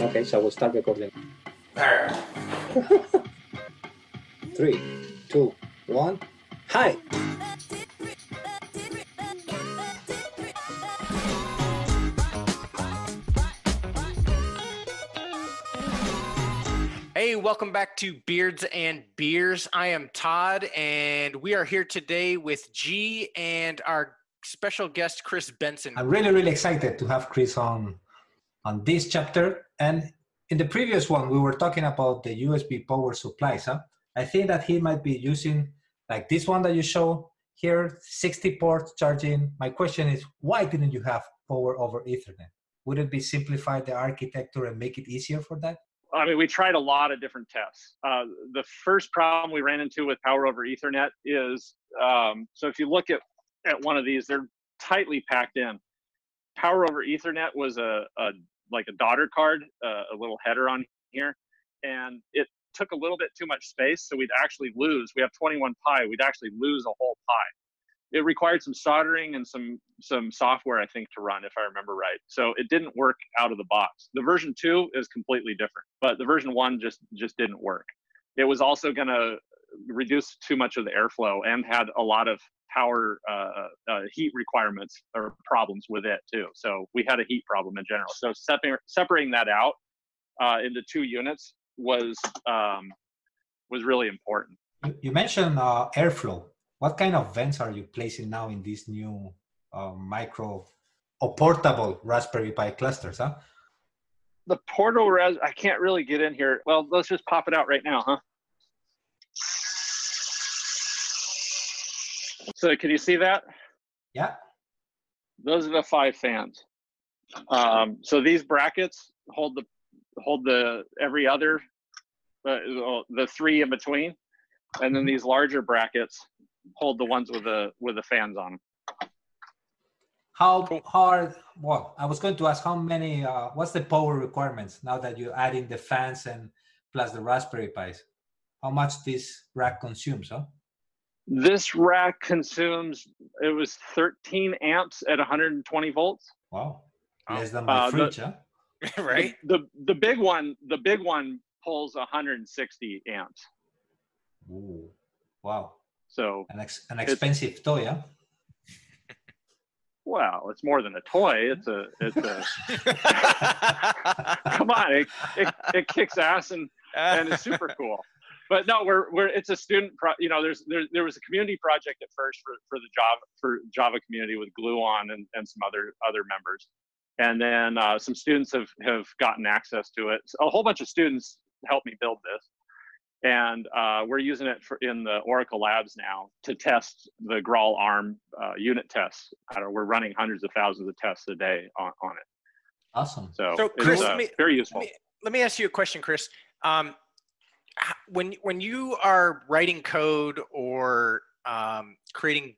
Okay, so we'll start recording. Three, two, one. Hi. Hey, welcome back to Beards and Beers. I am Todd, and we are here today with G and our special guest Chris Bensen. I'm really, really excited to have Chris on on this chapter. And in the previous one, we were talking about the USB power supplies. Huh? I think that he might be using like this one that you show here, 60 ports charging. My question is, why didn't you have power over Ethernet? Would it be simplify the architecture and make it easier for that? I mean, we tried a lot of different tests. Uh, the first problem we ran into with power over Ethernet is um, so if you look at, at one of these, they're tightly packed in. Power over Ethernet was a, a like a daughter card, uh, a little header on here, and it took a little bit too much space, so we'd actually lose. We have 21 pi, we'd actually lose a whole pi it required some soldering and some some software i think to run if i remember right so it didn't work out of the box the version 2 is completely different but the version 1 just just didn't work it was also going to reduce too much of the airflow and had a lot of power uh, uh, heat requirements or problems with it too so we had a heat problem in general so separ- separating that out uh, into two units was um, was really important you mentioned uh, airflow what kind of vents are you placing now in these new uh, micro or portable Raspberry Pi clusters, huh? The portable res, I can't really get in here. Well, let's just pop it out right now, huh? So can you see that? Yeah. Those are the five fans. Um, so these brackets hold the hold the every other uh, the three in between, and then mm-hmm. these larger brackets hold the ones with the with the fans on them. How hard? Well, I was going to ask how many. Uh, what's the power requirements now that you're adding the fans and plus the Raspberry Pis? How much this rack consumes? Huh? This rack consumes. It was 13 amps at 120 volts. Wow, less than my uh, fridge, the, huh? right? The, the the big one. The big one pulls 160 amps. Ooh, wow. So an, ex- an expensive toy, huh? Well, it's more than a toy. It's a it's a come on, it, it, it kicks ass and and it's super cool. But no, we're we're it's a student pro, you know, there's there there was a community project at first for, for the Java for Java community with Gluon and, and some other other members. And then uh, some students have have gotten access to it. So a whole bunch of students helped me build this and uh, we're using it for, in the Oracle labs now to test the Graal ARM uh, unit tests. we're running hundreds of thousands of tests a day on, on it. Awesome. So, so Chris, uh, me, very useful. Let me, let me, ask you a question, Chris. Um, when when you are writing code or um, creating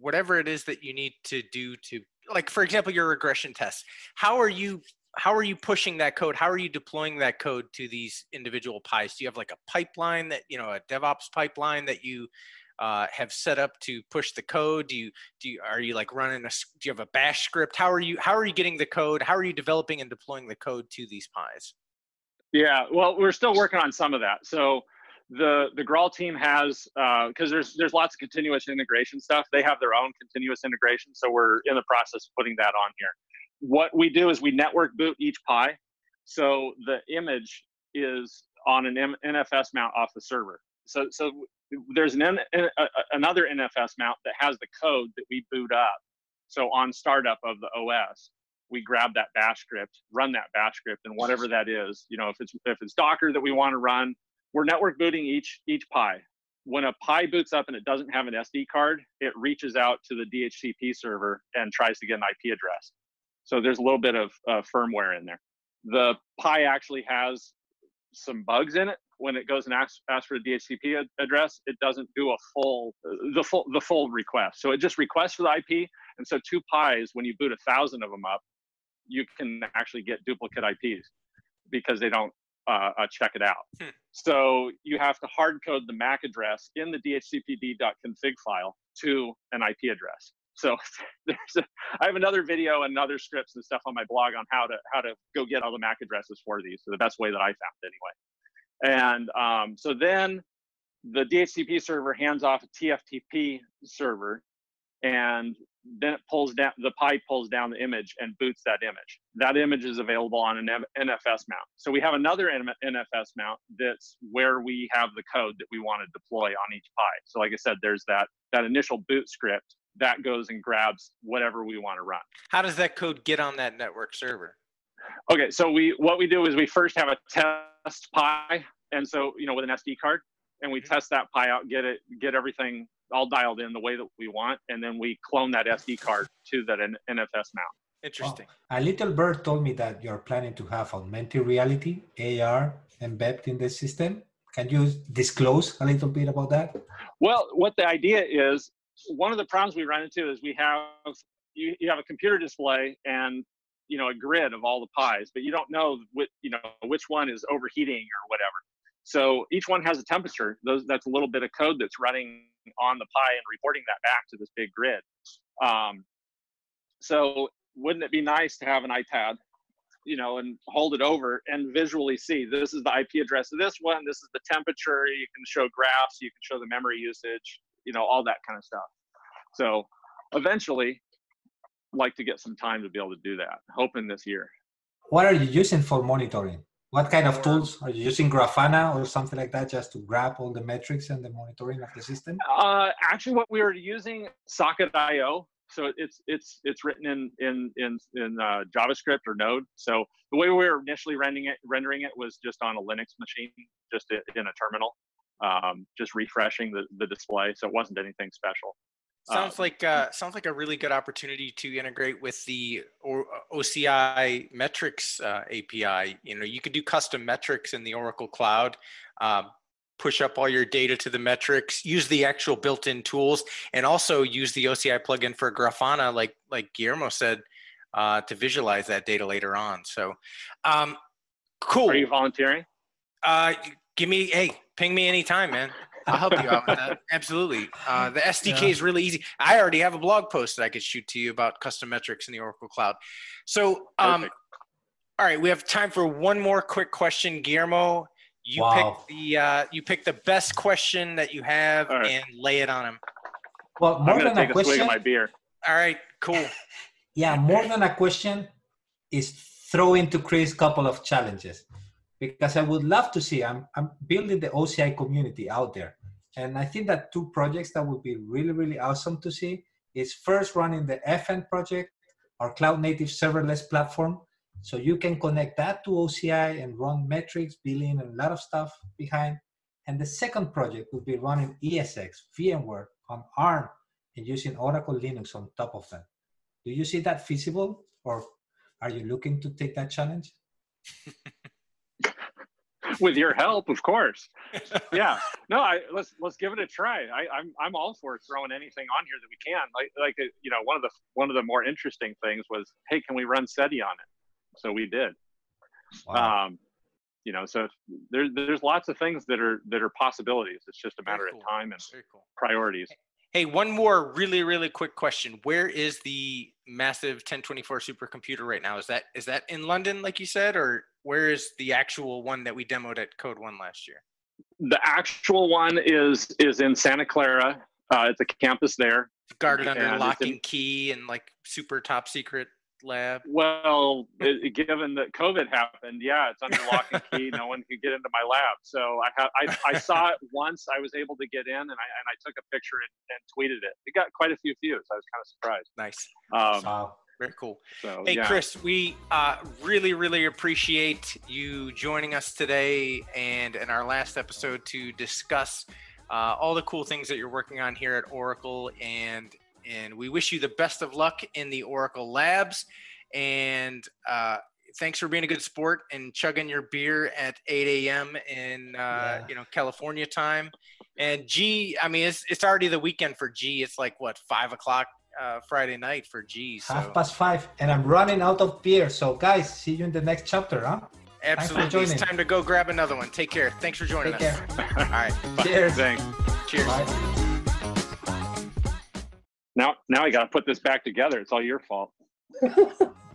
whatever it is that you need to do to, like for example, your regression tests, how are you how are you pushing that code? How are you deploying that code to these individual pies? Do you have like a pipeline that you know a DevOps pipeline that you uh, have set up to push the code? Do you do you, are you like running a do you have a Bash script? How are you how are you getting the code? How are you developing and deploying the code to these pies? Yeah, well, we're still working on some of that. So the the Graal team has because uh, there's there's lots of continuous integration stuff. They have their own continuous integration, so we're in the process of putting that on here what we do is we network boot each Pi. So the image is on an M- NFS mount off the server. So, so there's an N- a, another NFS mount that has the code that we boot up. So on startup of the OS, we grab that bash script, run that bash script, and whatever that is, you know, if it's if it's Docker that we want to run, we're network booting each each Pi. When a Pi boots up and it doesn't have an SD card, it reaches out to the DHCP server and tries to get an IP address. So there's a little bit of uh, firmware in there. The Pi actually has some bugs in it. When it goes and asks, asks for a DHCP ad- address, it doesn't do a full the full the full request. So it just requests for the IP. And so two Pis, when you boot a thousand of them up, you can actually get duplicate IPs because they don't uh, uh, check it out. Hmm. So you have to hard code the MAC address in the DHCPD.config file to an IP address. So there's a, I have another video and other scripts and stuff on my blog on how to how to go get all the MAC addresses for these. So the best way that I found anyway. And um, so then the DHCP server hands off a TFTP server, and then it pulls down the Pi pulls down the image and boots that image. That image is available on an NFS mount. So we have another NFS mount that's where we have the code that we want to deploy on each Pi. So like I said, there's that that initial boot script that goes and grabs whatever we want to run. How does that code get on that network server? Okay, so we what we do is we first have a test Pi, and so you know with an SD card, and we mm-hmm. test that Pi out, get it, get everything all dialed in the way that we want, and then we clone that SD card to that NFS mount. Interesting. Well, a little bird told me that you're planning to have augmented reality (AR) embedded in the system. Can you disclose a little bit about that? Well, what the idea is, one of the problems we run into is we have you, you have a computer display and you know a grid of all the pies, but you don't know which you know which one is overheating or whatever. So each one has a temperature. Those that's a little bit of code that's running on the Pi and reporting that back to this big grid. Um, so wouldn't it be nice to have an iPad, you know, and hold it over and visually see this is the IP address of this one, this is the temperature. You can show graphs, you can show the memory usage, you know, all that kind of stuff. So eventually, like to get some time to be able to do that. Hoping this year. What are you using for monitoring? What kind of tools are you using? Grafana or something like that, just to grab all the metrics and the monitoring of the system? Uh, actually, what we were using Socket.io. So it's it's it's written in in in in uh, JavaScript or Node. So the way we were initially rendering it rendering it was just on a Linux machine, just in a terminal, um, just refreshing the the display. So it wasn't anything special. Sounds um, like uh, sounds like a really good opportunity to integrate with the OCI metrics uh, API. You know, you could do custom metrics in the Oracle Cloud. Um, push up all your data to the metrics. Use the actual built-in tools, and also use the OCI plugin for Grafana, like like Guillermo said, uh, to visualize that data later on. So, um, cool. Are you volunteering? Uh, give me hey, ping me anytime, man. I'll help you out with that. Absolutely. Uh, the SDK yeah. is really easy. I already have a blog post that I could shoot to you about custom metrics in the Oracle Cloud. So, um, all right, we have time for one more quick question, Guillermo. You wow. pick the uh, you pick the best question that you have right. and lay it on him. Well, more than a, a question, my beer. All right, cool. yeah, more than a question is throw into Chris a couple of challenges because I would love to see. I'm I'm building the OCI community out there, and I think that two projects that would be really really awesome to see is first running the FN project, our cloud native serverless platform, so you can connect that to OCI and run metrics, billing, and a lot of stuff behind. And the second project would be running ESX VMware on ARM and using Oracle Linux on top of that. Do you see that feasible, or are you looking to take that challenge? with your help, of course. Yeah, no, I let's let's give it a try. I, I'm I'm all for throwing anything on here that we can. Like like uh, you know, one of the one of the more interesting things was, hey, can we run SETI on it? So we did. Wow. Um, you know, so there's there's lots of things that are that are possibilities. It's just a matter cool. of time and cool. priorities. Hey, one more really, really quick question. Where is the massive 1024 supercomputer right now? Is that is that in London, like you said, or where is the actual one that we demoed at Code One last year? The actual one is is in Santa Clara. Uh, it's a campus there. Guarded under lock and key and like super top secret lab? Well, it, given that COVID happened, yeah, it's under lock and key. no one could get into my lab. So I, have, I, I saw it once. I was able to get in, and I and I took a picture and, and tweeted it. It got quite a few views. I was kind of surprised. Nice. Um, wow. Very cool. So, hey, yeah. Chris, we uh, really, really appreciate you joining us today and in our last episode to discuss uh, all the cool things that you're working on here at Oracle and and we wish you the best of luck in the Oracle Labs. And uh, thanks for being a good sport and chugging your beer at 8 a.m. in uh, yeah. you know California time. And G, I mean, it's it's already the weekend for G. It's like what five o'clock uh, Friday night for G. So. Half past five, and I'm running out of beer. So guys, see you in the next chapter, huh? Absolutely, it's time to go grab another one. Take care. Thanks for joining Take us. Care. All right. Bye. Cheers. Thanks. Cheers. Bye. Now, now I got to put this back together. It's all your fault.